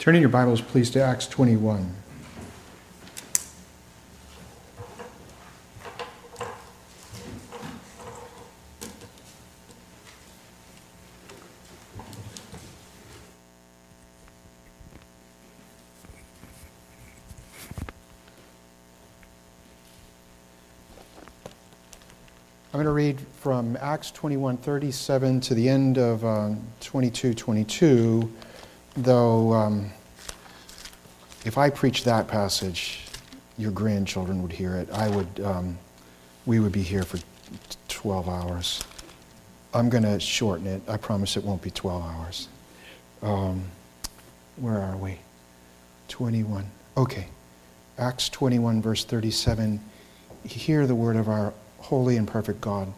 Turning your Bibles, please, to Acts 21. I'm going to read from Acts 21 37 to the end of um, 22 22, though um, if I preached that passage, your grandchildren would hear it. I would, um, we would be here for 12 hours. I'm going to shorten it. I promise it won't be 12 hours. Um, where are we? 21. Okay. Acts 21, verse 37. Hear the word of our holy and perfect God.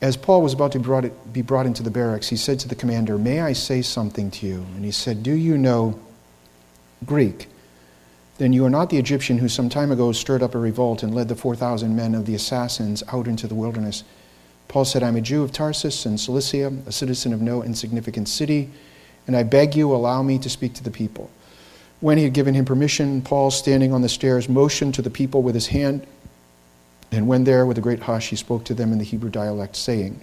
As Paul was about to be brought into the barracks, he said to the commander, May I say something to you? And he said, Do you know Greek? Then you are not the Egyptian who some time ago stirred up a revolt and led the 4,000 men of the assassins out into the wilderness. Paul said, I'm a Jew of Tarsus in Cilicia, a citizen of no insignificant city, and I beg you, allow me to speak to the people. When he had given him permission, Paul, standing on the stairs, motioned to the people with his hand and when there, with a great hush, he spoke to them in the Hebrew dialect, saying,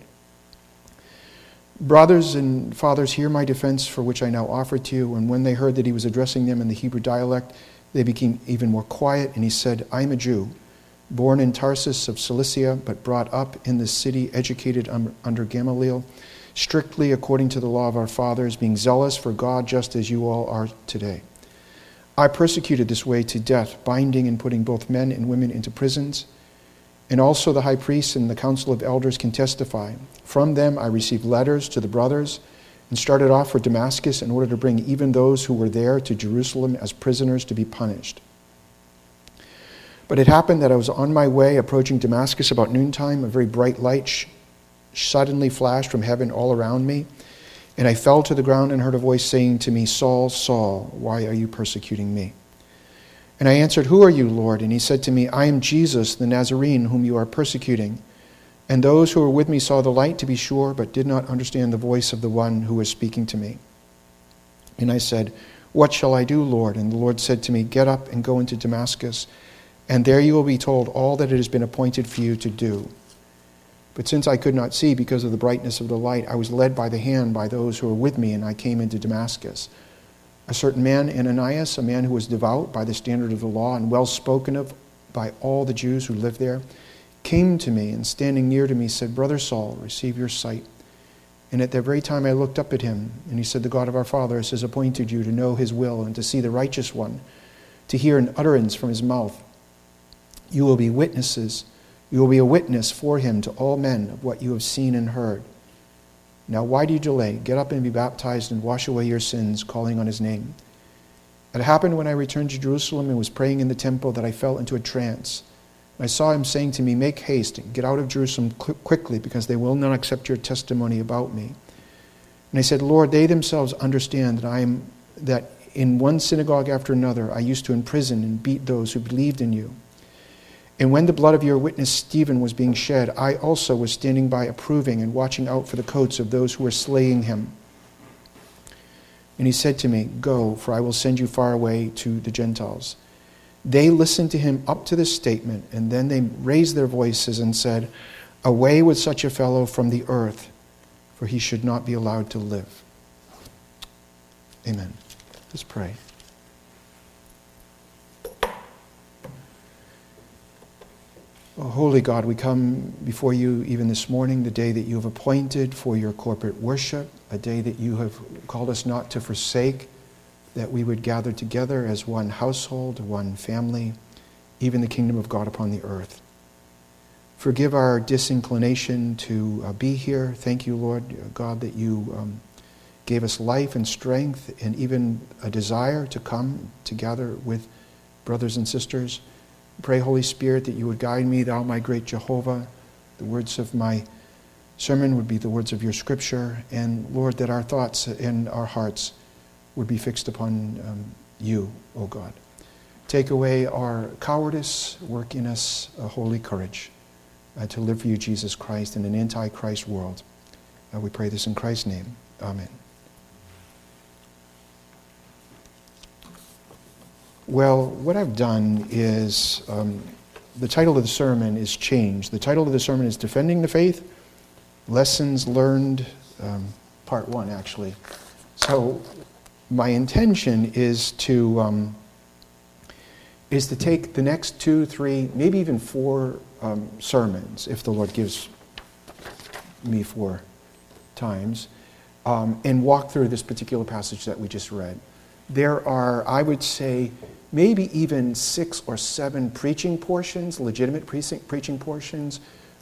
Brothers and fathers, hear my defense for which I now offer to you. And when they heard that he was addressing them in the Hebrew dialect, they became even more quiet. And he said, I am a Jew, born in Tarsus of Cilicia, but brought up in the city, educated under Gamaliel, strictly according to the law of our fathers, being zealous for God just as you all are today. I persecuted this way to death, binding and putting both men and women into prisons and also the high priests and the council of elders can testify. From them I received letters to the brothers and started off for Damascus in order to bring even those who were there to Jerusalem as prisoners to be punished. But it happened that I was on my way approaching Damascus about noontime. A very bright light sh- suddenly flashed from heaven all around me. And I fell to the ground and heard a voice saying to me, Saul, Saul, why are you persecuting me? And I answered, Who are you, Lord? And he said to me, I am Jesus, the Nazarene, whom you are persecuting. And those who were with me saw the light, to be sure, but did not understand the voice of the one who was speaking to me. And I said, What shall I do, Lord? And the Lord said to me, Get up and go into Damascus, and there you will be told all that it has been appointed for you to do. But since I could not see because of the brightness of the light, I was led by the hand by those who were with me, and I came into Damascus. A certain man, Ananias, a man who was devout by the standard of the law and well spoken of by all the Jews who lived there, came to me and standing near to me said, Brother Saul, receive your sight. And at that very time I looked up at him, and he said, The God of our fathers has appointed you to know his will and to see the righteous one, to hear an utterance from his mouth. You will be witnesses. You will be a witness for him to all men of what you have seen and heard. Now, why do you delay? Get up and be baptized and wash away your sins, calling on his name. It happened when I returned to Jerusalem and was praying in the temple that I fell into a trance. I saw him saying to me, Make haste and get out of Jerusalem quickly, because they will not accept your testimony about me. And I said, Lord, they themselves understand that I am that in one synagogue after another I used to imprison and beat those who believed in you. And when the blood of your witness Stephen was being shed, I also was standing by approving and watching out for the coats of those who were slaying him. And he said to me, Go, for I will send you far away to the Gentiles. They listened to him up to this statement, and then they raised their voices and said, Away with such a fellow from the earth, for he should not be allowed to live. Amen. Let's pray. Holy God, we come before you even this morning, the day that you have appointed for your corporate worship, a day that you have called us not to forsake, that we would gather together as one household, one family, even the kingdom of God upon the earth. Forgive our disinclination to uh, be here. Thank you, Lord God, that you um, gave us life and strength and even a desire to come together with brothers and sisters. Pray, Holy Spirit, that you would guide me, thou my great Jehovah. The words of my sermon would be the words of your scripture. And Lord, that our thoughts and our hearts would be fixed upon um, you, O God. Take away our cowardice, work in us a holy courage uh, to live for you, Jesus Christ, in an anti-Christ world. Uh, we pray this in Christ's name. Amen. Well, what I've done is um, the title of the sermon is changed. The title of the sermon is Defending the Faith Lessons Learned, um, Part 1, actually. So, my intention is to. Um, is to take the next two, three, maybe even four um, sermons, if the Lord gives me four times, um, and walk through this particular passage that we just read. There are, I would say, maybe even six or seven preaching portions, legitimate preaching portions.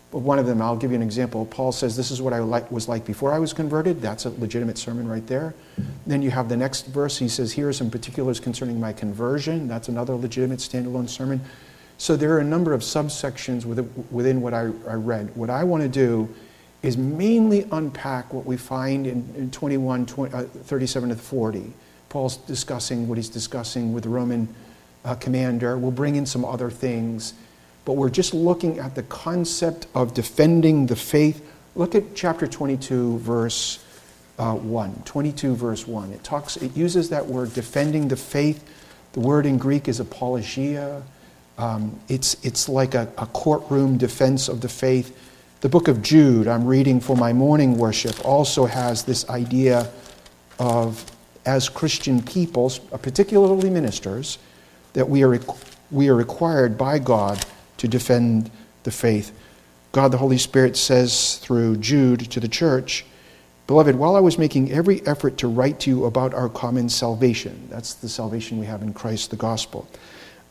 But one of them, I'll give you an example. Paul says, This is what I was like before I was converted. That's a legitimate sermon right there. Then you have the next verse. He says, Here are some particulars concerning my conversion. That's another legitimate standalone sermon. So there are a number of subsections within what I, read. What I want to do is mainly unpack what we find in, 21, 20, uh, 37 to 40. Paul's discussing what he's discussing with the Roman uh, commander. We'll bring in some other things, but we're just looking at the concept of defending the faith. Look at chapter 22, verse uh, 1. 22, verse 1. It talks. It uses that word defending the faith. The word in Greek is apologia. Um, it's, it's like a, a courtroom defense of the faith. The book of Jude, I'm reading for my morning worship, also has this idea of, as Christian peoples, uh, particularly ministers, that we are, we are required by God to defend the faith. God the Holy Spirit says through Jude to the church, Beloved, while I was making every effort to write to you about our common salvation, that's the salvation we have in Christ, the gospel,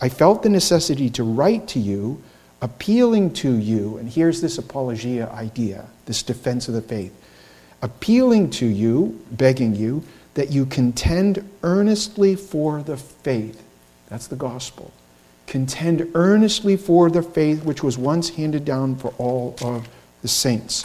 I felt the necessity to write to you, appealing to you, and here's this apologia idea, this defense of the faith, appealing to you, begging you, that you contend earnestly for the faith. That's the gospel. Contend earnestly for the faith which was once handed down for all of the saints.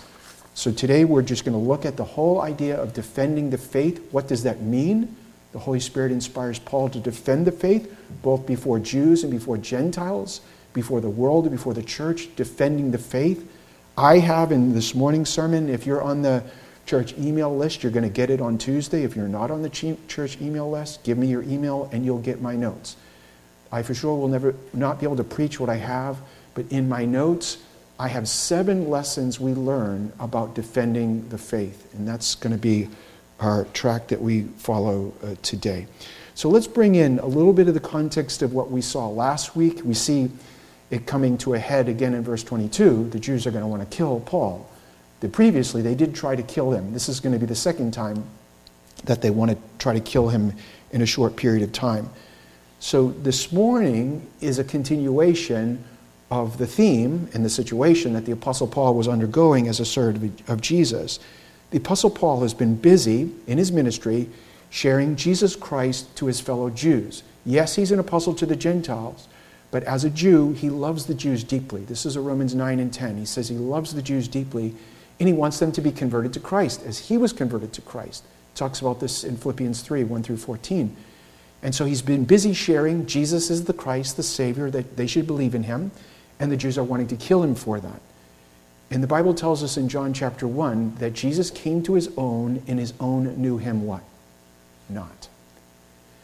So today we're just going to look at the whole idea of defending the faith. What does that mean? The Holy Spirit inspires Paul to defend the faith, both before Jews and before Gentiles, before the world and before the church, defending the faith. I have in this morning's sermon, if you're on the church email list, you're going to get it on Tuesday. If you're not on the church email list, give me your email and you'll get my notes. I for sure will never not be able to preach what I have, but in my notes, I have seven lessons we learn about defending the faith, and that's going to be our track that we follow uh, today. So let's bring in a little bit of the context of what we saw last week. We see it coming to a head again in verse 22. The Jews are going to want to kill Paul. The, previously, they did try to kill him. This is going to be the second time that they want to try to kill him in a short period of time. So this morning is a continuation of the theme and the situation that the Apostle Paul was undergoing as a servant of Jesus. The Apostle Paul has been busy in his ministry sharing Jesus Christ to his fellow Jews. Yes, he's an apostle to the Gentiles, but as a Jew, he loves the Jews deeply. This is a Romans 9 and 10. He says he loves the Jews deeply and he wants them to be converted to Christ as he was converted to Christ. He talks about this in Philippians 3 1 through 14. And so he's been busy sharing Jesus is the Christ, the Savior, that they should believe in him, and the Jews are wanting to kill him for that. And the Bible tells us in John chapter 1 that Jesus came to his own, and his own knew him what? Not.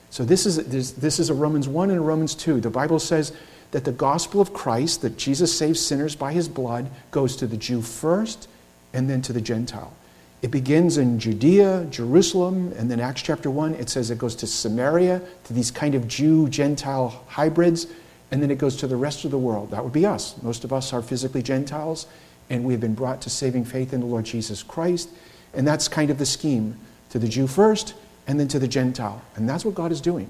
So this is, this is a Romans 1 and a Romans 2. The Bible says that the gospel of Christ, that Jesus saves sinners by his blood, goes to the Jew first and then to the Gentile. It begins in Judea, Jerusalem, and then Acts chapter 1, it says it goes to Samaria, to these kind of Jew Gentile hybrids, and then it goes to the rest of the world. That would be us. Most of us are physically Gentiles, and we have been brought to saving faith in the Lord Jesus Christ. And that's kind of the scheme to the Jew first and then to the Gentile. And that's what God is doing.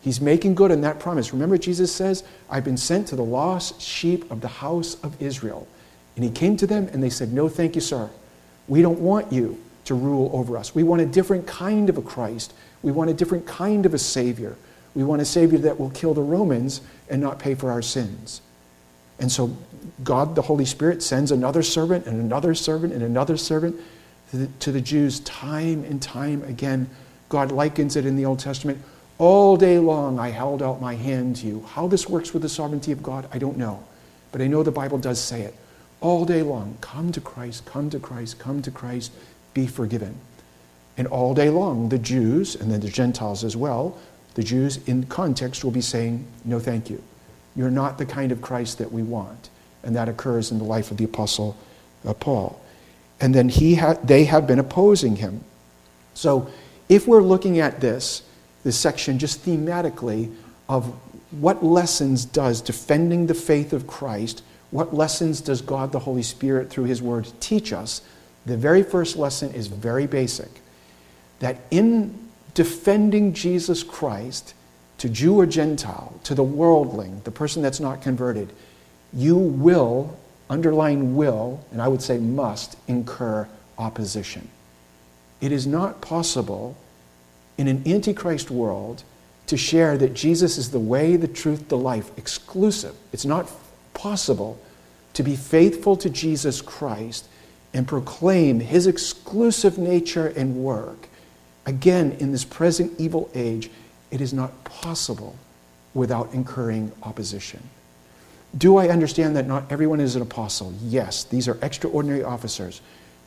He's making good on that promise. Remember, Jesus says, I've been sent to the lost sheep of the house of Israel. And he came to them and they said, No, thank you, sir. We don't want you to rule over us. We want a different kind of a Christ. We want a different kind of a Savior. We want a Savior that will kill the Romans and not pay for our sins. And so God, the Holy Spirit, sends another servant and another servant and another servant to the, to the Jews time and time again. God likens it in the Old Testament. All day long I held out my hand to you. How this works with the sovereignty of God, I don't know. But I know the Bible does say it. All day long, come to Christ, come to Christ, come to Christ, be forgiven. And all day long, the Jews, and then the Gentiles as well, The Jews, in context, will be saying, No, thank you. You're not the kind of Christ that we want. And that occurs in the life of the Apostle uh, Paul. And then he ha- they have been opposing him. So if we're looking at this, this section just thematically of what lessons does defending the faith of Christ, what lessons does God the Holy Spirit through his word teach us, the very first lesson is very basic. That in defending Jesus Christ to Jew or Gentile, to the worldling, the person that's not converted, you will, underline will, and I would say must, incur opposition. It is not possible in an antichrist world to share that Jesus is the way, the truth, the life, exclusive. It's not possible to be faithful to Jesus Christ and proclaim his exclusive nature and work. Again, in this present evil age, it is not possible without incurring opposition. Do I understand that not everyone is an apostle? Yes, these are extraordinary officers.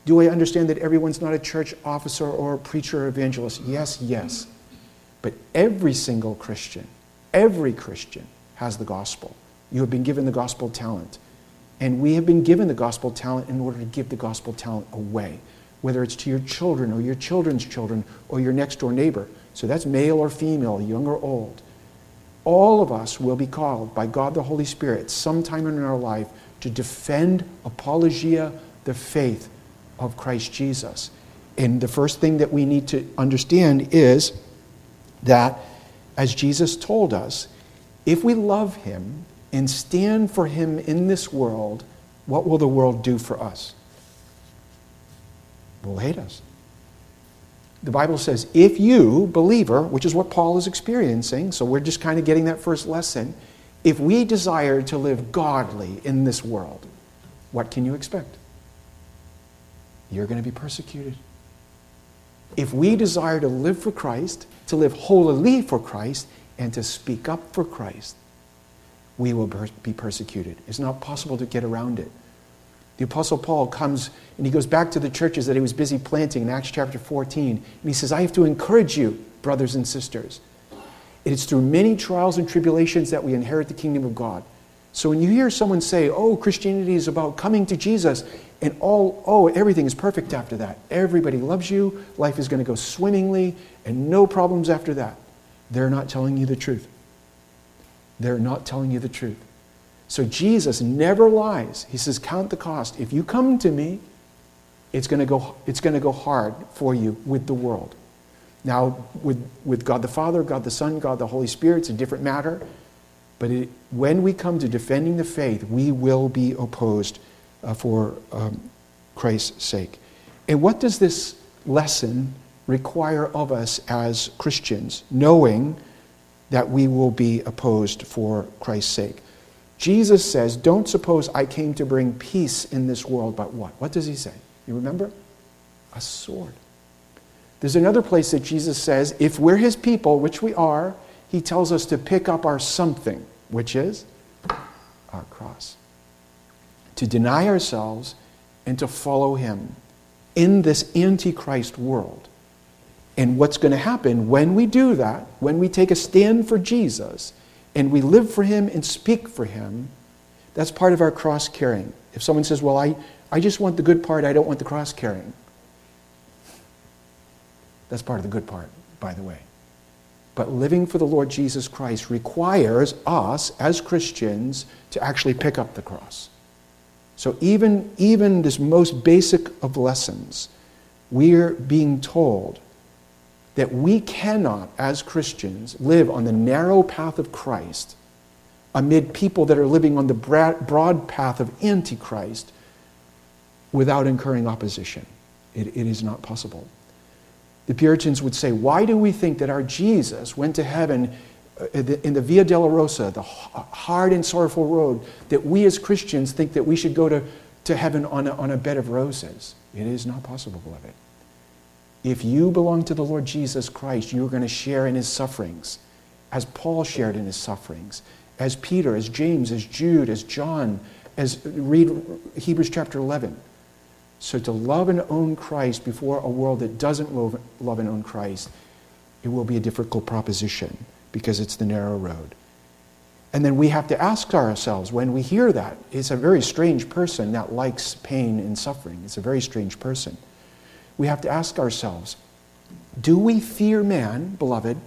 Do I understand that everyone's not a church officer or a preacher or evangelist? Yes, yes. But every single Christian, every Christian has the gospel. You have been given the gospel talent. And we have been given the gospel talent in order to give the gospel talent away, whether it's to your children or your children's children or your next door neighbor. So that's male or female, young or old. All of us will be called by God the Holy Spirit sometime in our life to defend apologia, the faith of Christ Jesus. And the first thing that we need to understand is that, as Jesus told us, if we love him and stand for him in this world, what will the world do for us? Will hate us. The Bible says, if you, believer, which is what Paul is experiencing, so we're just kind of getting that first lesson, if we desire to live godly in this world, what can you expect? You're going to be persecuted. If we desire to live for Christ, to live holily for Christ, and to speak up for Christ, we will be persecuted. It's not possible to get around it. The Apostle Paul comes and he goes back to the churches that he was busy planting in Acts chapter 14. And he says, I have to encourage you, brothers and sisters. It is through many trials and tribulations that we inherit the kingdom of God. So when you hear someone say, oh, Christianity is about coming to Jesus and all, oh, everything is perfect after that. Everybody loves you. Life is going to go swimmingly and no problems after that. They're not telling you the truth. They're not telling you the truth. So Jesus never lies. He says, Count the cost. If you come to me, it's going to go, it's going to go hard for you with the world. Now, with, with God the Father, God the Son, God the Holy Spirit, it's a different matter. But it, when we come to defending the faith, we will be opposed uh, for um, Christ's sake. And what does this lesson require of us as Christians, knowing that we will be opposed for Christ's sake? Jesus says, Don't suppose I came to bring peace in this world, but what? What does he say? You remember? A sword. There's another place that Jesus says, if we're his people, which we are, he tells us to pick up our something, which is our cross. To deny ourselves and to follow him in this antichrist world. And what's going to happen when we do that, when we take a stand for Jesus, and we live for Him and speak for Him, that's part of our cross carrying. If someone says, Well, I, I just want the good part, I don't want the cross carrying, that's part of the good part, by the way. But living for the Lord Jesus Christ requires us as Christians to actually pick up the cross. So even, even this most basic of lessons, we're being told that we cannot, as Christians, live on the narrow path of Christ amid people that are living on the broad path of Antichrist without incurring opposition. It, it is not possible. The Puritans would say, Why do we think that our Jesus went to heaven uh, in the Via Dolorosa, the hard and sorrowful road, that we as Christians think that we should go to, to heaven on a, on a bed of roses? It is not possible, beloved. If you belong to the Lord Jesus Christ, you're going to share in his sufferings, as Paul shared in his sufferings, as Peter, as James, as Jude, as John, as read Hebrews chapter 11. So to love and own Christ before a world that doesn't love, love and own Christ, it will be a difficult proposition. because it's the narrow road. And then we have to ask ourselves when we hear that, it's a very strange person that likes pain and suffering. It's a very strange person. We have to ask ourselves do we fear man, beloved?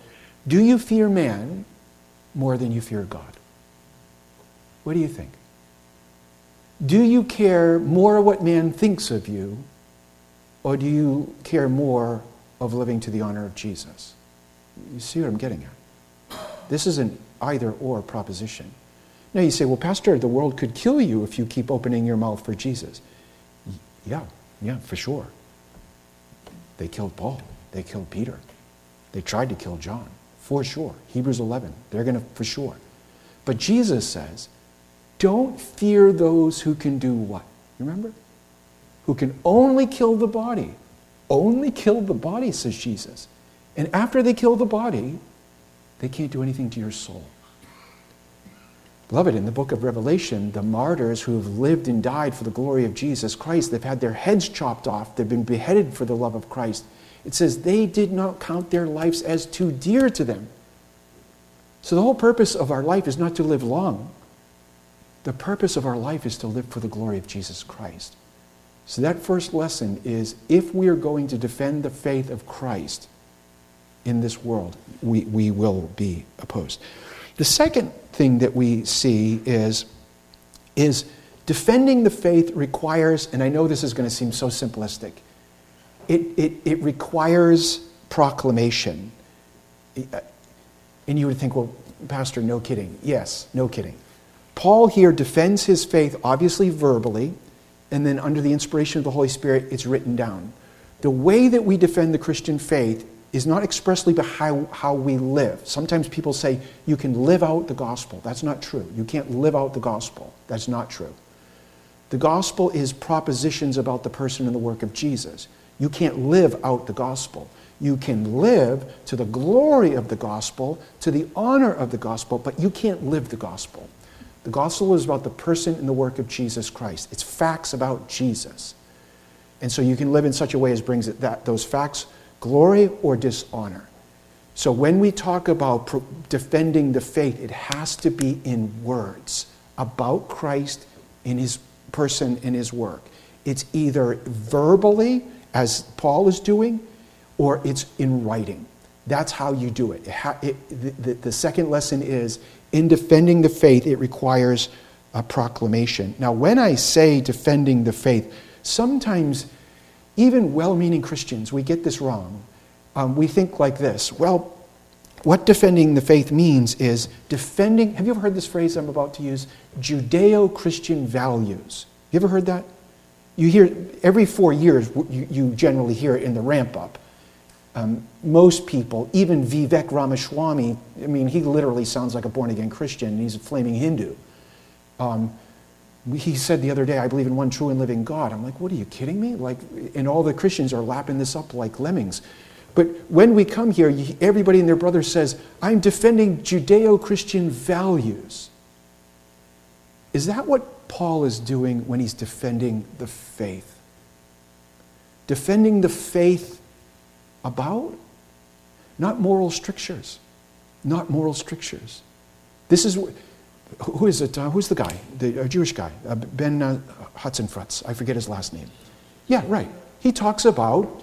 Do you fear man more than you fear God? What do you think? Do you care more what man thinks of you, or do you care more of living to the honor of Jesus? You see what I'm getting at? This is an either or proposition. Now you say, well, Pastor, the world could kill you if you keep opening your mouth for Jesus. Yeah, yeah, for sure. They killed Paul, they killed Peter, they tried to kill John, for sure. Hebrews 11, they're going to, for sure. But Jesus says, don't fear those who can do what? You Remember? Who can only kill the body. Only kill the body, says Jesus. And after they kill the body, they can't do anything to your soul. Beloved, in the book of Revelation, the martyrs who have lived and died for the glory of Jesus Christ, they've had their heads chopped off, they've been beheaded for the love of Christ. It says they did not count their lives as too dear to them. So the whole purpose of our life is not to live long. The purpose of our life is to live for the glory of Jesus Christ. So that first lesson is if we are going to defend the faith of Christ, in this world, we, we will be opposed. The second thing that we see is, is defending the faith requires, and I know this is going to seem so simplistic, it, it, it requires proclamation. And you would think, well, Pastor, no kidding. Yes, no kidding. Paul here defends his faith, obviously verbally, and then under the inspiration of the Holy Spirit, it's written down. The way that we defend the Christian faith is not expressly by how, how we live. Sometimes people say you can live out the gospel. That's not true. You can't live out the gospel. That's not true. The gospel is propositions about the person and the work of Jesus. You can't live out the gospel. You can live to the glory of the gospel, to the honor of the gospel, but you can't live the gospel. The gospel is about the person and the work of Jesus Christ. It's facts about Jesus. And so you can live in such a way as brings it that those facts glory or dishonor. So when we talk about pro- defending the faith, it has to be in words about Christ in his person in his work. It's either verbally, as Paul is doing, or it's in writing. That's how you do it. it, ha- it the, the second lesson is in defending the faith, it requires a proclamation. Now, when I say defending the faith, sometimes even well meaning Christians, we get this wrong. Um, we think like this well, what defending the faith means is defending, have you ever heard this phrase I'm about to use? Judeo Christian values. You ever heard that? You hear every four years, you, you generally hear it in the ramp up. Um, most people, even Vivek Ramaswamy, I mean, he literally sounds like a born again Christian, and he's a flaming Hindu. Um, he said the other day, I believe in one true and living God. I'm like, what are you kidding me? Like, and all the Christians are lapping this up like lemmings. But when we come here, everybody and their brother says, I'm defending Judeo Christian values. Is that what Paul is doing when he's defending the faith? Defending the faith about? Not moral strictures. Not moral strictures. This is who is it? Uh, who's the guy? The uh, Jewish guy, uh, Ben uh. I forget his last name. Yeah, right. He talks about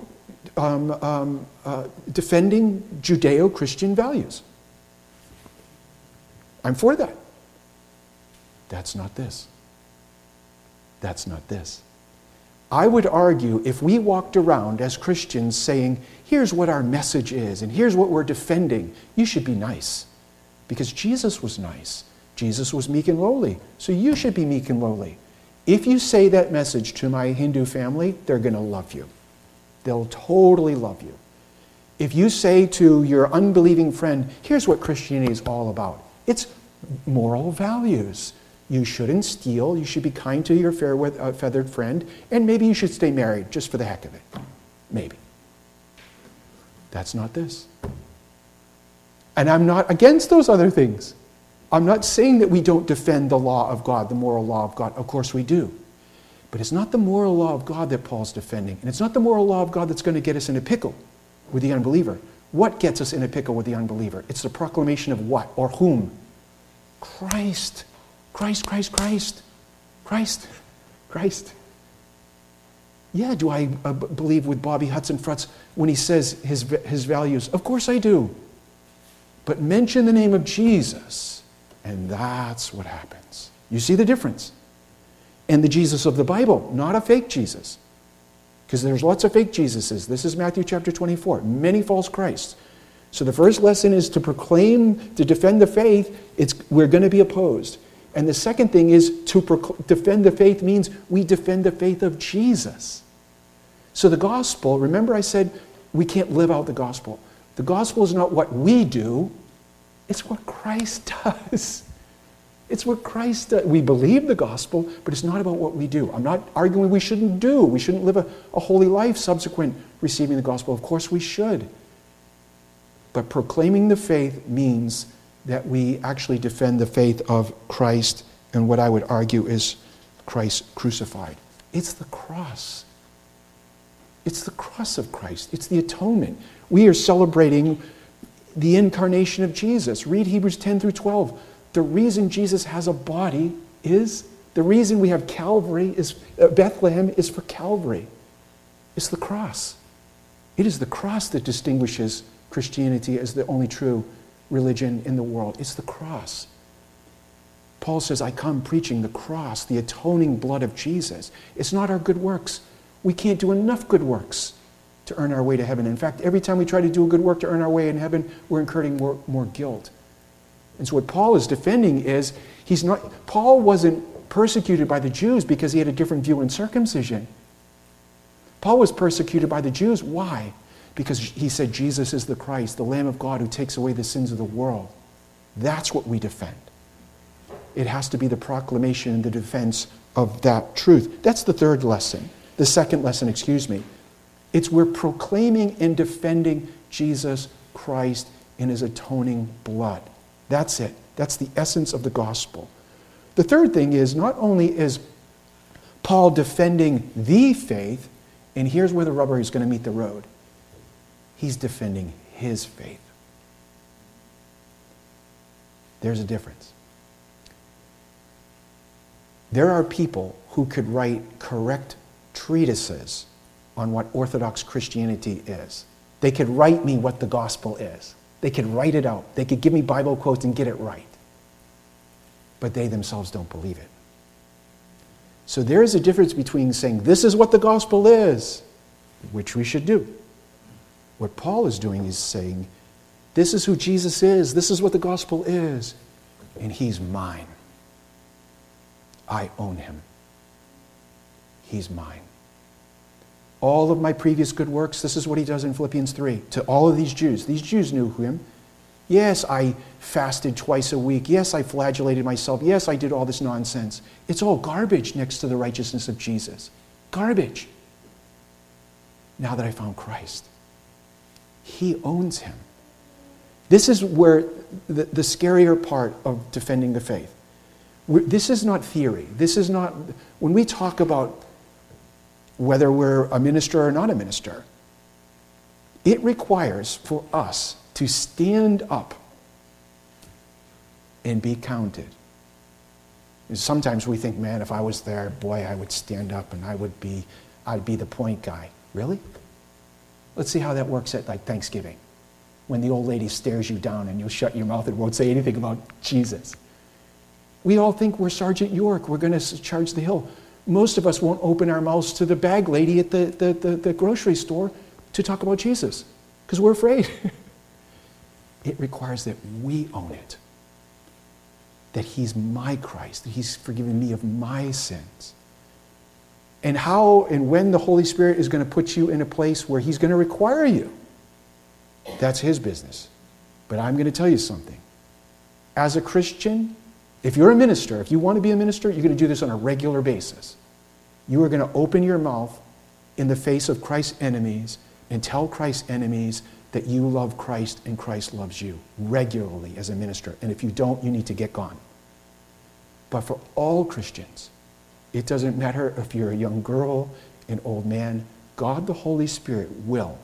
um, um, uh, defending Judeo Christian values. I'm for that. That's not this. That's not this. I would argue if we walked around as Christians saying, here's what our message is and here's what we're defending, you should be nice. Because Jesus was nice. Jesus was meek and lowly, so you should be meek and lowly. If you say that message to my Hindu family, they're going to love you. They'll totally love you. If you say to your unbelieving friend, here's what Christianity is all about it's moral values. You shouldn't steal, you should be kind to your uh, feathered friend, and maybe you should stay married just for the heck of it. Maybe. That's not this. And I'm not against those other things. I'm not saying that we don't defend the law of God, the moral law of God. Of course we do. But it's not the moral law of God that Paul's defending. And it's not the moral law of God that's going to get us in a pickle with the unbeliever. What gets us in a pickle with the unbeliever? It's the proclamation of what or whom? Christ. Christ, Christ, Christ. Christ. Christ. Yeah, do I uh, believe with Bobby Hudson Frutz when he says his, his values? Of course I do. But mention the name of Jesus, and that's what happens. You see the difference? And the Jesus of the Bible, not a fake Jesus. Because there's lots of fake Jesuses. This is Matthew chapter 24. Many false Christs. So the first lesson is to proclaim, to defend the faith, it's, we're going to be opposed. And the second thing is to procl- defend the faith means we defend the faith of Jesus. So the gospel, remember I said we can't live out the gospel. The gospel is not what we do, it's what Christ does. It's what Christ does. We believe the gospel, but it's not about what we do. I'm not arguing we shouldn't do. We shouldn't live a, a holy life subsequent receiving the gospel. Of course we should. But proclaiming the faith means that we actually defend the faith of Christ and what I would argue is Christ crucified. It's the cross. It's the cross of Christ. It's the atonement. We are celebrating the incarnation of Jesus. Read Hebrews 10 through 12. The reason Jesus has a body is the reason we have Calvary is uh, Bethlehem is for Calvary. It's the cross. It is the cross that distinguishes Christianity as the only true religion in the world. It's the cross. Paul says, I come preaching the cross, the atoning blood of Jesus. It's not our good works. We can't do enough good works to earn our way to heaven. In fact, every time we try to do a good work to earn our way in heaven, we're incurring more, more guilt. And so what Paul is defending is he's not Paul wasn't persecuted by the Jews because he had a different view in circumcision. Paul was persecuted by the Jews. Why? Because he said Jesus is the Christ, the Lamb of God who takes away the sins of the world. That's what we defend. It has to be the proclamation and the defense of that truth. That's the third lesson. The second lesson, excuse me. It's we're proclaiming and defending Jesus Christ in his atoning blood. That's it. That's the essence of the gospel. The third thing is not only is Paul defending the faith, and here's where the rubber is going to meet the road, he's defending his faith. There's a difference. There are people who could write correct treatises on what Orthodox Christianity is. They could write me what the gospel is. They could write it out. They could give me Bible quotes and get it right. But they themselves don't believe it. So there is a difference between saying, this is what the gospel is, which we should do. What Paul is doing is saying, this is who Jesus is, this is what the gospel is, and he's mine. I own him. He's mine all of my previous good works. This is what he does in Philippians 3 to all of these Jews. These Jews knew him. Yes, I fasted twice a week. Yes, I flagellated myself. Yes, I did all this nonsense. It's all garbage next to the righteousness of Jesus. Garbage. Now that I found Christ, He owns him. This is where the, the scarier part of defending the faith. We're, this is not theory. This is not, when we talk about whether we're a minister or not a minister. It requires for us to stand up and be counted. Sometimes we think, man, if I was there, boy, I would stand up and I would be, I'd be the point guy. Really? Let's see how that works at like Thanksgiving, when the old lady stares you down and you'll shut your mouth and won't say anything about Jesus. We all think we're Sergeant York. We're going to charge the hill most of us won't open our mouths to the bag lady at the, the, the, the grocery store to talk about Jesus because we're afraid. it requires that we own it. That He's my Christ, that He's forgiven me of my sins. And how and when the Holy Spirit is going to put you in a place where He's going to require you, that's His business. But I'm going to tell you something. As a Christian, if you're a minister, if you want to be a minister, you're going to do this on a regular basis. You are going to open your mouth in the face of Christ's enemies and tell Christ's enemies that you love Christ and Christ loves you regularly as a minister. And if you don't, you need to get gone. But for all Christians, it doesn't matter if you're a young girl, an old man, God the Holy Spirit will,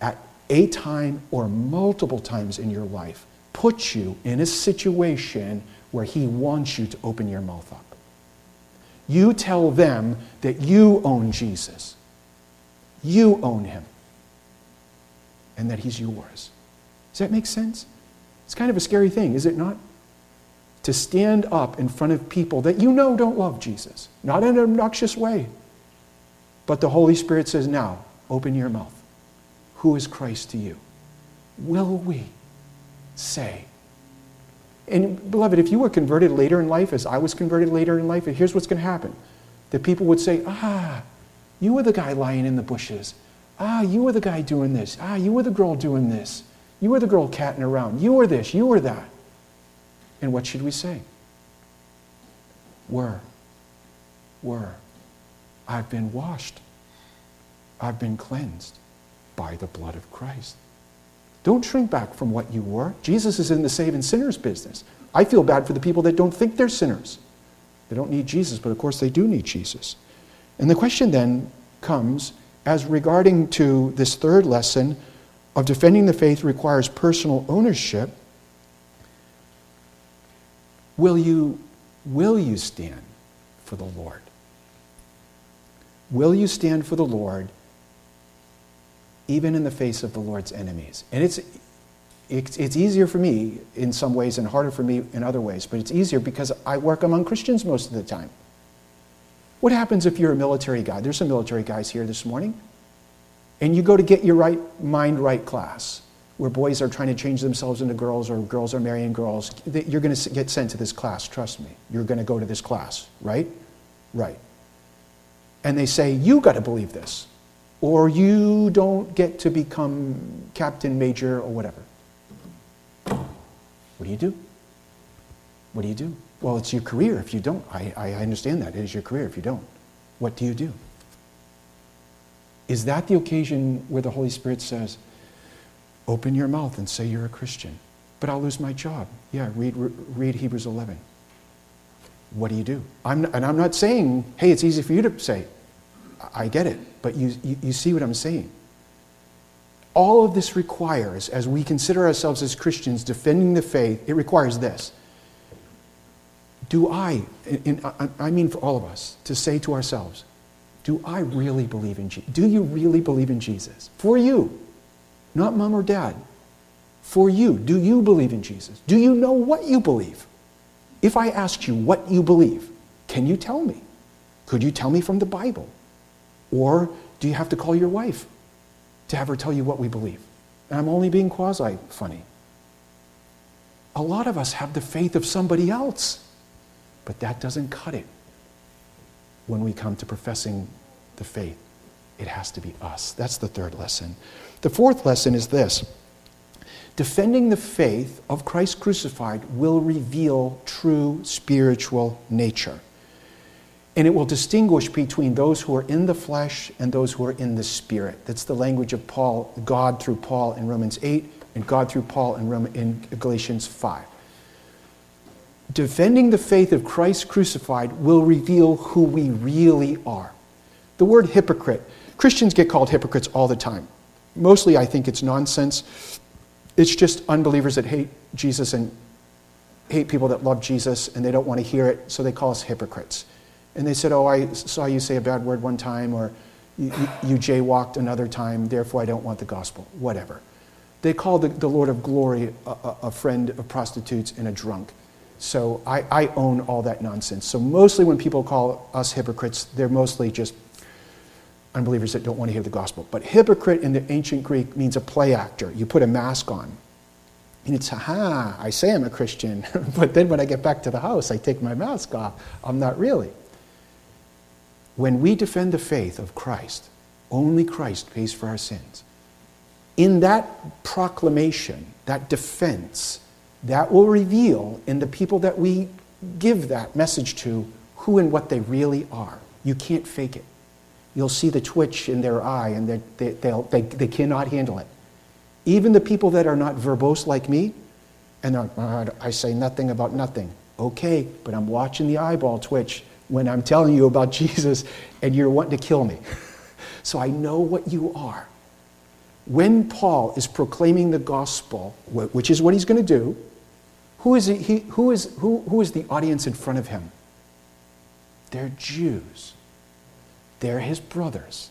at a time or multiple times in your life put you in a situation where He wants you to open your mouth up. You tell them that you own Jesus, you own Him, and that He's yours. Does that make sense? It's kind of a scary thing, is it not? To stand up in front of people that you know don't love Jesus, not in an obnoxious way. But the Holy Spirit says, now, open your mouth. Who is Christ to you? Will we say? And beloved, if you were converted later in life, as I was converted later in life, here's what's going to happen. That people would say, ah, you were the guy lying in the bushes. Ah, you were the guy doing this. Ah, you were the girl doing this. You were the girl catting around. You were this. You were that. And what should we say? Were. Were. I've been washed. I've been cleansed by the blood of Christ. Don't shrink back from what you were. Jesus is in the saving sinners business. I feel bad for the people that don't think they're sinners. They don't need Jesus, but of course they do need Jesus. And the question then comes as regarding to this third lesson of defending the faith requires personal ownership. Will you, will you stand for the Lord? Will you stand for the Lord even in the face of the Lord's enemies? And it's, it's, it's easier for me in some ways and harder for me in other ways, but it's easier because I work among Christians most of the time. What happens if you're a military guy? There's some military guys here this morning. And you go to get your right mind right class where boys are trying to change themselves into girls or girls are marrying girls. You're going to get sent to this class, trust me. You're going to go to this class, right? Right and they say, You got to believe this, or you don't get to become captain, major, or whatever. What do you do? What do you do? Well, it's your career if you don't. I, I understand that. It is your career if you don't. What do you do? Is that the occasion where the Holy Spirit says, Open your mouth and say you're a Christian? But I'll lose my job. Yeah, read, read Hebrews 11. What do you do? I'm, and I'm not saying, hey, it's easy for you to say. I get it, but you, you, you see what I'm saying. All of this requires, as we consider ourselves as Christians defending the faith, it requires this. Do I, in, I mean for all of us, to say to ourselves, do I really believe in Jesus? Do you really believe in Jesus? For you, not mom or dad. For you, do you believe in Jesus? Do you know what you believe? If I asked you what you believe, can you tell me? Could you tell me from the Bible? Or do you have to call your wife to have her tell you what we believe? And I'm only being quasi funny. A lot of us have the faith of somebody else, but that doesn't cut it when we come to professing the faith. It has to be us. That's the third lesson. The fourth lesson is this defending the faith of Christ crucified will reveal true spiritual nature. And it will distinguish between those who are in the flesh and those who are in the spirit. That's the language of Paul, God through Paul in Romans 8, and God through Paul in, Roman, in Galatians 5. Defending the faith of Christ crucified will reveal who we really are. The word hypocrite, Christians get called hypocrites all the time. Mostly, I think it's nonsense. It's just unbelievers that hate Jesus and hate people that love Jesus and they don't want to hear it, so they call us hypocrites and they said, Oh, I saw you say a bad word one time, or you, you, jaywalked another time, therefore I don't want the gospel. Whatever. They called the, the Lord of glory a, a, friend of prostitutes and a drunk. So I, I own all that nonsense. So mostly when people call us hypocrites, they're mostly just unbelievers that don't want to hear the gospel. But hypocrite in the ancient Greek means a play actor. You put a mask on. And it's, ha, I say I'm a Christian, but then when I get back to the house, I take my mask off. I'm not really. When we defend the faith of Christ, only Christ pays for our sins. In that proclamation, that defense, that will reveal in the people that we give that message to who and what they really are. You can't fake it. You'll see the twitch in their eye and they, they, they cannot handle it. Even the people that are not verbose like me, and I say nothing about nothing. Okay, but I'm watching the eyeball twitch when I'm telling you about Jesus and you're wanting to kill me. so I know what you are. when Paul is proclaiming the gospel, which is what he's going to do, who is, he, who, is, who, who is the audience in front of him? They're Jews. They're his brothers.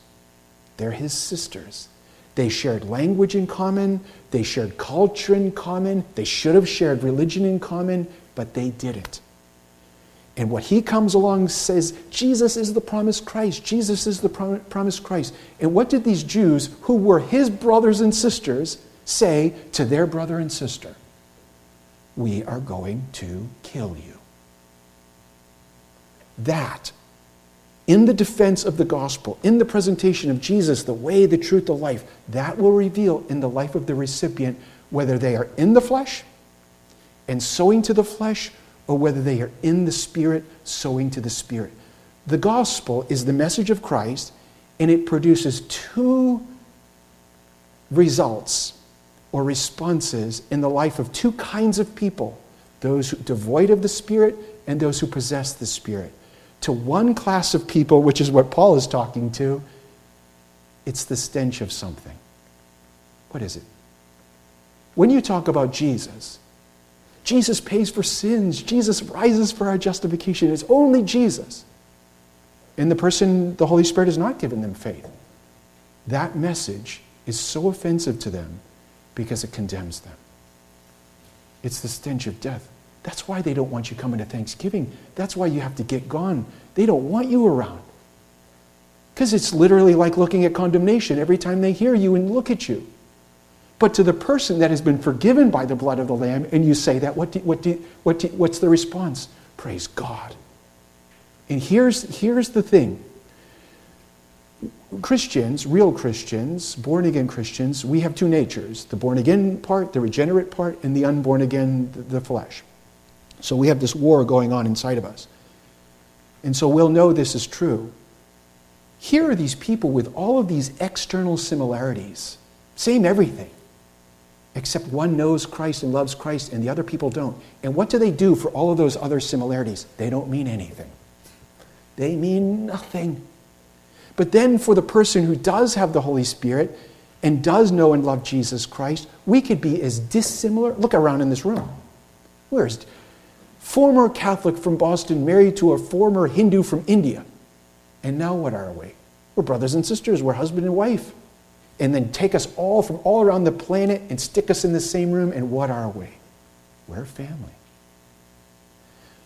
They're his sisters. They shared language in common. They shared culture in common. They should have shared religion in common, but they didn't. And what he comes along says, Jesus is the promised Christ. Jesus is the prom- promised Christ. And what did these Jews, who were his brothers and sisters, say to their brother and sister? We are going to kill you. That, in the defense of the gospel, in the presentation of Jesus, the way, the truth, the life, that will reveal in the life of the recipient whether they are in the flesh and sowing to the flesh or whether they are in the Spirit, sowing to the Spirit. The gospel is the message of Christ, and it produces two results or responses in the life of two kinds of people those who devoid of the Spirit and those who possess the Spirit. To one class of people, which is what Paul is talking to, it's the stench of something. What is it? When you talk about Jesus, Jesus pays for sins. Jesus rises for our justification. It's only Jesus. And the person, the Holy Spirit, has not given them faith. That message is so offensive to them because it condemns them. It's the stench of death. That's why they don't want you coming to Thanksgiving. That's why you have to get gone. They don't want you around. Because it's literally like looking at condemnation every time they hear you and look at you. But to the person that has been forgiven by the blood of the Lamb, and you say that, what do, what do, what do, what's the response? Praise God. And here's, here's the thing Christians, real Christians, born again Christians, we have two natures the born again part, the regenerate part, and the unborn again, the, the flesh. So we have this war going on inside of us. And so we'll know this is true. Here are these people with all of these external similarities, same everything except one knows Christ and loves Christ and the other people don't. And what do they do for all of those other similarities? They don't mean anything. They mean nothing. But then for the person who does have the Holy Spirit and does know and love Jesus Christ, we could be as dissimilar. Look around in this room. Where's former Catholic from Boston married to a former Hindu from India? And now what are we? We're brothers and sisters, we're husband and wife and then take us all from all around the planet and stick us in the same room, and what are we? We're family.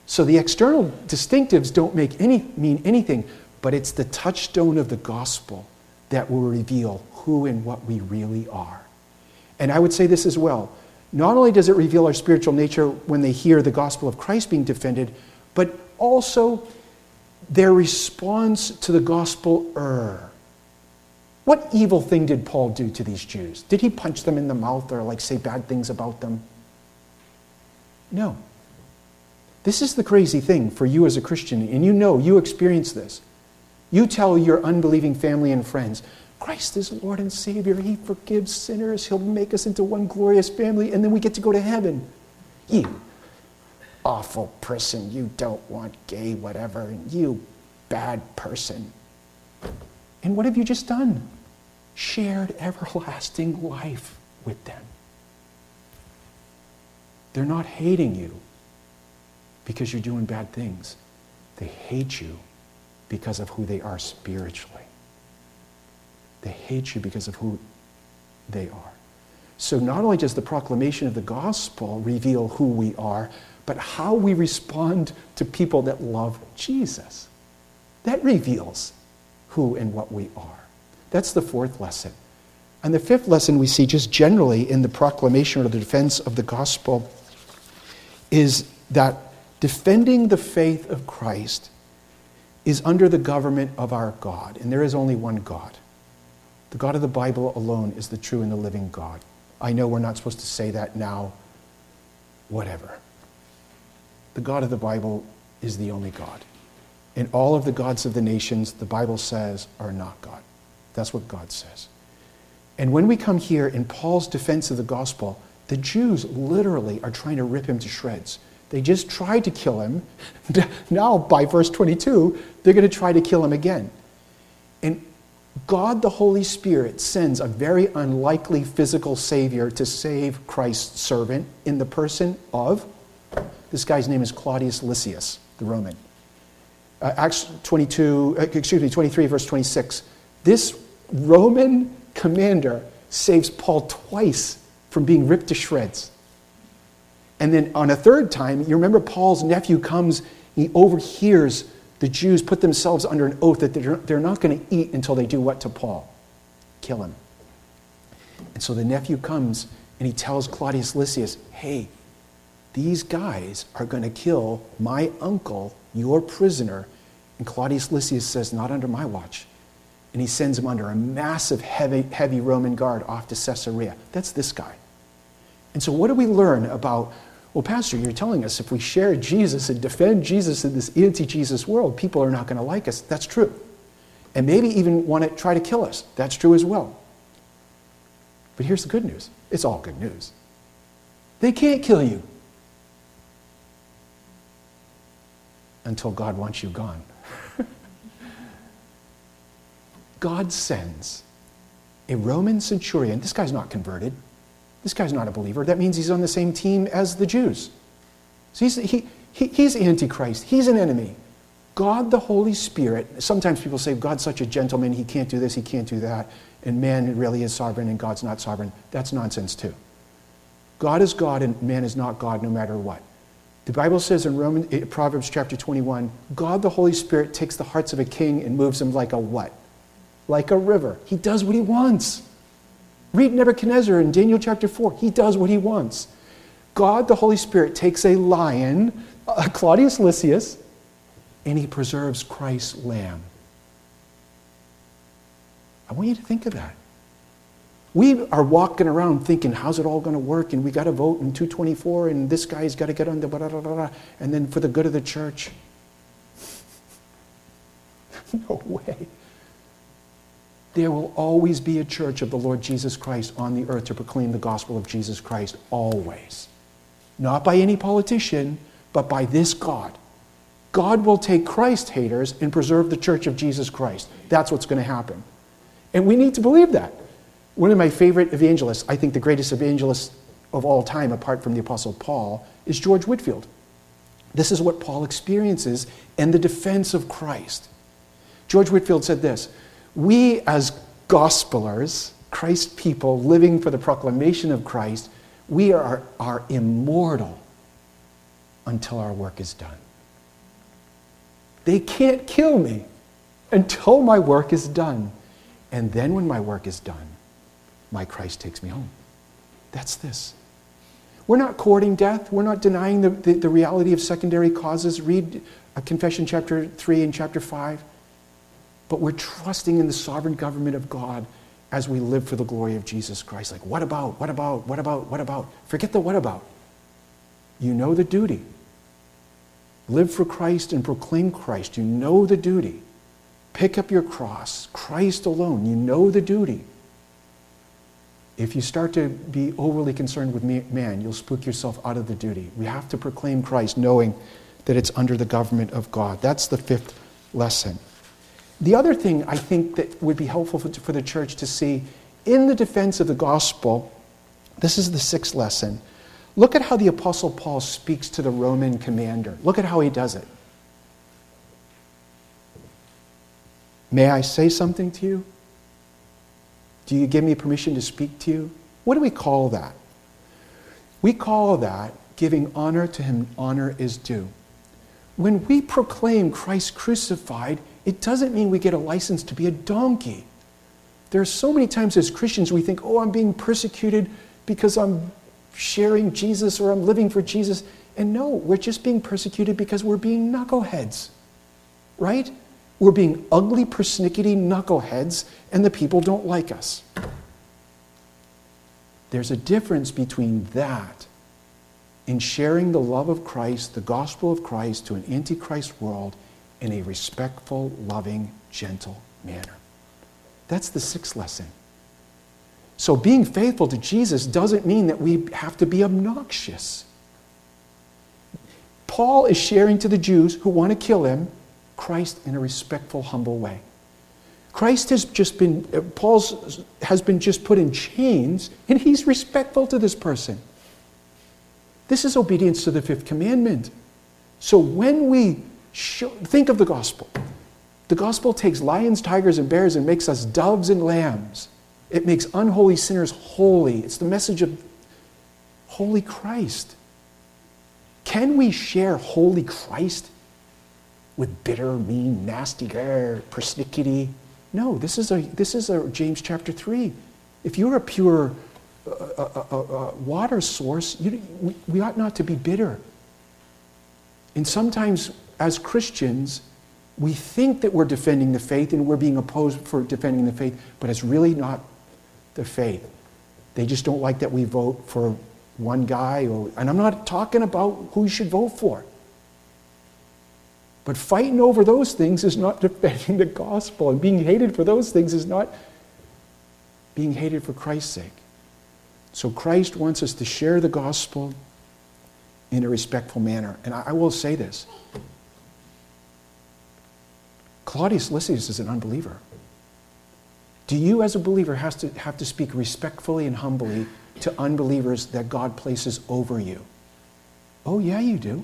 So the external distinctives don't make any, mean anything, but it's the touchstone of the gospel that will reveal who and what we really are. And I would say this as well. Not only does it reveal our spiritual nature when they hear the gospel of Christ being defended, but also their response to the gospel er what evil thing did Paul do to these Jews? Did he punch them in the mouth or like say bad things about them? No. This is the crazy thing for you as a Christian, and you know, you experience this. You tell your unbelieving family and friends, Christ is Lord and Savior. He forgives sinners. He'll make us into one glorious family, and then we get to go to heaven. You awful person. You don't want gay, whatever. And You bad person. And what have you just done? Shared everlasting life with them. They're not hating you because you're doing bad things. They hate you because of who they are spiritually. They hate you because of who they are. So not only does the proclamation of the gospel reveal who we are, but how we respond to people that love Jesus. That reveals who and what we are. That's the fourth lesson. And the fifth lesson we see just generally in the proclamation or the defense of the gospel is that defending the faith of Christ is under the government of our God. And there is only one God. The God of the Bible alone is the true and the living God. I know we're not supposed to say that now, whatever. The God of the Bible is the only God. And all of the gods of the nations, the Bible says, are not God. That's what God says. And when we come here in Paul's defense of the gospel, the Jews literally are trying to rip him to shreds. They just tried to kill him. Now, by verse 22, they're going to try to kill him again. And God the Holy Spirit sends a very unlikely physical Savior to save Christ's servant in the person of, this guy's name is Claudius Lysias, the Roman. Uh, Acts 22, uh, excuse me, 23, verse 26. This Roman commander saves Paul twice from being ripped to shreds. And then on a third time, you remember Paul's nephew comes, he overhears the Jews put themselves under an oath that they're, they're not going to eat until they do what to Paul? Kill him. And so the nephew comes and he tells Claudius Lysias, hey, these guys are going to kill my uncle, your prisoner. And Claudius Lysias says, not under my watch. And he sends him under a massive, heavy, heavy Roman guard off to Caesarea. That's this guy. And so, what do we learn about well, Pastor, you're telling us if we share Jesus and defend Jesus in this anti Jesus world, people are not going to like us. That's true. And maybe even want to try to kill us. That's true as well. But here's the good news it's all good news. They can't kill you until God wants you gone. God sends a Roman centurion. This guy's not converted. This guy's not a believer. That means he's on the same team as the Jews. So he's, he, he, he's Antichrist. He's an enemy. God, the Holy Spirit, sometimes people say God's such a gentleman, he can't do this, he can't do that, and man really is sovereign and God's not sovereign. That's nonsense, too. God is God and man is not God no matter what. The Bible says in Roman, Proverbs chapter 21 God, the Holy Spirit, takes the hearts of a king and moves them like a what? Like a river. He does what he wants. Read Nebuchadnezzar in Daniel chapter 4. He does what he wants. God, the Holy Spirit, takes a lion, uh, Claudius Lysias, and he preserves Christ's lamb. I want you to think of that. We are walking around thinking, how's it all going to work? And we got to vote in 224, and this guy's got to get on the blah, blah, blah, and then for the good of the church. no way. There will always be a church of the Lord Jesus Christ on the earth to proclaim the gospel of Jesus Christ, always. Not by any politician, but by this God. God will take Christ haters and preserve the church of Jesus Christ. That's what's going to happen. And we need to believe that. One of my favorite evangelists, I think the greatest evangelist of all time, apart from the Apostle Paul, is George Whitefield. This is what Paul experiences in the defense of Christ. George Whitefield said this we as gospelers, Christ people living for the proclamation of Christ, we are, are immortal until our work is done. They can't kill me until my work is done. And then when my work is done, my Christ takes me home. That's this. We're not courting death. We're not denying the, the, the reality of secondary causes. Read Confession chapter 3 and chapter 5 but we're trusting in the sovereign government of God as we live for the glory of Jesus Christ. Like, what about, what about, what about, what about? Forget the what about. You know the duty. Live for Christ and proclaim Christ. You know the duty. Pick up your cross. Christ alone. You know the duty. If you start to be overly concerned with man, you'll spook yourself out of the duty. We have to proclaim Christ knowing that it's under the government of God. That's the fifth lesson. The other thing I think that would be helpful for, for the church to see in the defense of the gospel, this is the sixth lesson. Look at how the Apostle Paul speaks to the Roman commander. Look at how he does it. May I say something to you? Do you give me permission to speak to you? What do we call that? We call that giving honor to him honor is due. When we proclaim Christ crucified, it doesn't mean we get a license to be a donkey. There are so many times as Christians we think, oh, I'm being persecuted because I'm sharing Jesus or I'm living for Jesus. And no, we're just being persecuted because we're being knuckleheads, right? We're being ugly, persnickety knuckleheads, and the people don't like us. There's a difference between that and sharing the love of Christ, the gospel of Christ, to an antichrist world in a respectful, loving, gentle manner. That's the sixth lesson. So, being faithful to Jesus doesn't mean that we have to be obnoxious. Paul is sharing to the Jews who want to kill him Christ in a respectful, humble way. Christ has just been, Paul's has been just put in chains, and he's respectful to this person. This is obedience to the fifth commandment. So when we show, think of the gospel, the gospel takes lions, tigers, and bears and makes us doves and lambs. It makes unholy sinners holy. It's the message of holy Christ. Can we share holy Christ with bitter, mean, nasty, grr, persnickety? No, this is a this is a James chapter three. If you're a pure uh, uh, uh, uh water source, you, we, we ought not to be bitter. And sometimes, as Christians, we think that we're defending the faith and we're being opposed for defending the faith, but it's really not the faith. They just don't like that we vote for one guy, or, and I'm not talking about who you should vote for. But fighting over those things is not defending the gospel, and being hated for those things is not being hated for Christ's sake. So Christ wants us to share the gospel in a respectful manner. And I, I will say this Claudius Lysias is an unbeliever. Do you, as a believer, have to, have to speak respectfully and humbly to unbelievers that God places over you? Oh, yeah, you do.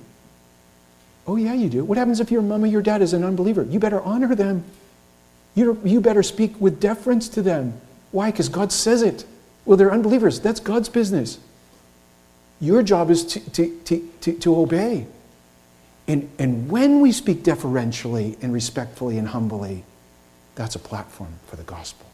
Oh, yeah, you do. What happens if your mom or your dad is an unbeliever? You better honor them. You, you better speak with deference to them. Why? Because God says it. Well, they're unbelievers. That's God's business. Your job is to, to, to, to, to obey. And, and when we speak deferentially and respectfully and humbly, that's a platform for the gospel.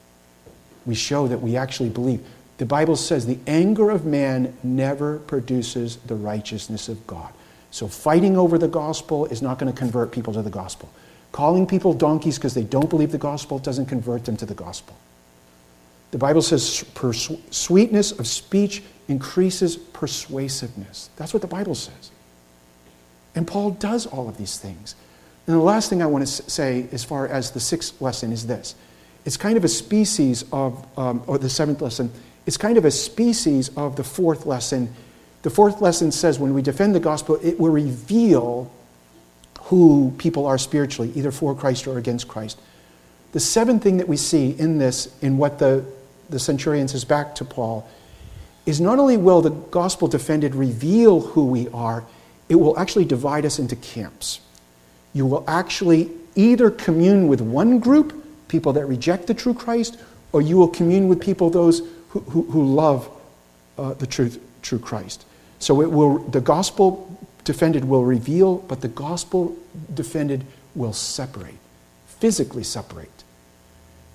We show that we actually believe. The Bible says the anger of man never produces the righteousness of God. So fighting over the gospel is not going to convert people to the gospel. Calling people donkeys because they don't believe the gospel doesn't convert them to the gospel. The Bible says sweetness of speech increases persuasiveness. That's what the Bible says. And Paul does all of these things. And the last thing I want to say, as far as the sixth lesson, is this it's kind of a species of, um, or the seventh lesson, it's kind of a species of the fourth lesson. The fourth lesson says when we defend the gospel, it will reveal who people are spiritually, either for Christ or against Christ. The seventh thing that we see in this, in what the, the centurion says back to Paul, is not only will the gospel defended reveal who we are, it will actually divide us into camps. You will actually either commune with one group, people that reject the true Christ, or you will commune with people, those who, who, who love uh, the truth, true Christ. So it will, the gospel defended will reveal, but the gospel defended will separate, physically separate.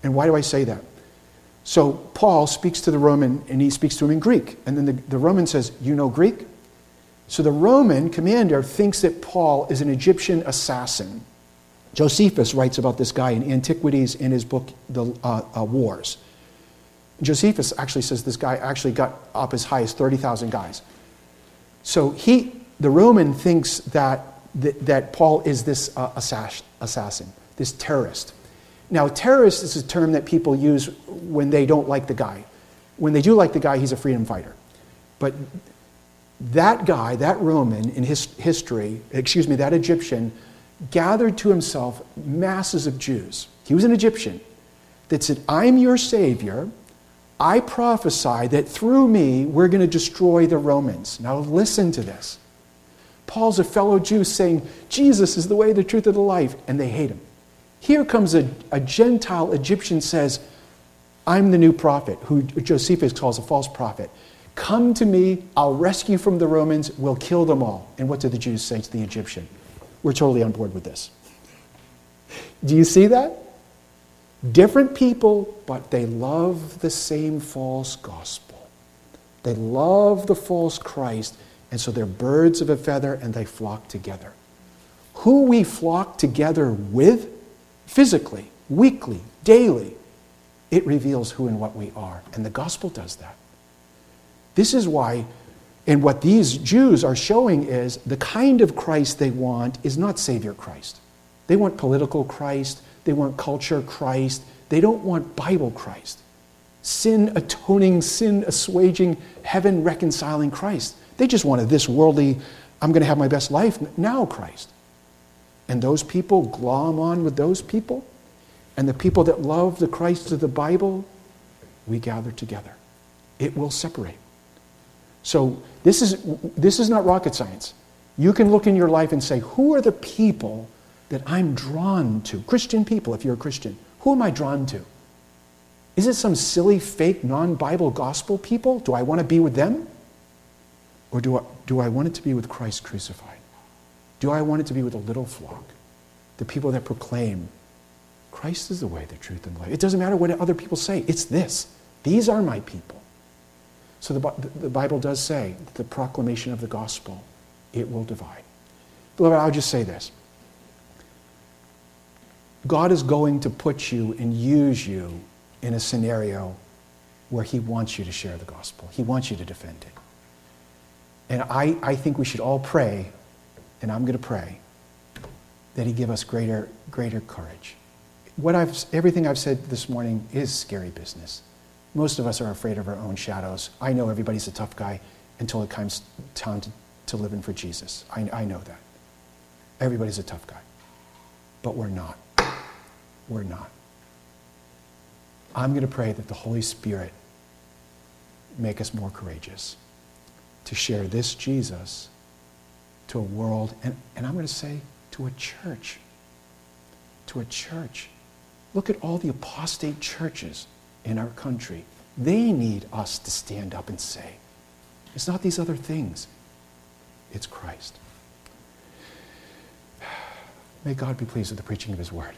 And why do I say that? So Paul speaks to the Roman and he speaks to him in Greek. And then the, the Roman says, You know Greek? So the Roman commander thinks that Paul is an Egyptian assassin. Josephus writes about this guy in Antiquities in his book, The uh, uh, Wars. Josephus actually says this guy actually got up as high as 30,000 guys. So he, the Roman thinks that, that, that Paul is this uh, assassin, this terrorist. Now, terrorist is a term that people use when they don't like the guy. When they do like the guy, he's a freedom fighter. But that guy, that Roman in his history, excuse me, that Egyptian, gathered to himself masses of Jews. He was an Egyptian that said, I'm your Savior. I prophesy that through me we're going to destroy the Romans. Now listen to this. Paul's a fellow Jew saying, Jesus is the way, the truth, and the life, and they hate him. Here comes a, a Gentile Egyptian says, I'm the new prophet, who Josephus calls a false prophet. Come to me, I'll rescue from the Romans, we'll kill them all. And what do the Jews say to the Egyptian? We're totally on board with this. Do you see that? Different people, but they love the same false gospel. They love the false Christ, and so they're birds of a feather and they flock together. Who we flock together with, physically, weekly, daily, it reveals who and what we are. And the gospel does that. This is why, and what these Jews are showing is the kind of Christ they want is not Savior Christ. They want political Christ, they want culture Christ, they don't want Bible Christ. Sin atoning, sin assuaging, heaven reconciling Christ. They just wanted this worldly, I'm going to have my best life now Christ. And those people glom on with those people. and the people that love the Christ of the Bible, we gather together. It will separate. So this is, this is not rocket science. You can look in your life and say, who are the people that I'm drawn to? Christian people, if you're a Christian. Who am I drawn to? Is it some silly, fake, non Bible gospel people? Do I want to be with them? Or do I, do I want it to be with Christ crucified? Do I want it to be with a little flock? The people that proclaim Christ is the way, the truth, and the life. It doesn't matter what other people say, it's this. These are my people. So the, the Bible does say that the proclamation of the gospel, it will divide. Beloved, I'll just say this. God is going to put you and use you in a scenario where He wants you to share the gospel. He wants you to defend it. And I, I think we should all pray, and I'm going to pray, that He give us greater, greater courage. What I've, everything I've said this morning is scary business. Most of us are afraid of our own shadows. I know everybody's a tough guy until it comes time to, to living for Jesus. I, I know that. Everybody's a tough guy. But we're not. We're not. I'm going to pray that the Holy Spirit make us more courageous to share this Jesus to a world, and, and I'm going to say to a church. To a church. Look at all the apostate churches in our country. They need us to stand up and say, it's not these other things, it's Christ. May God be pleased with the preaching of his word.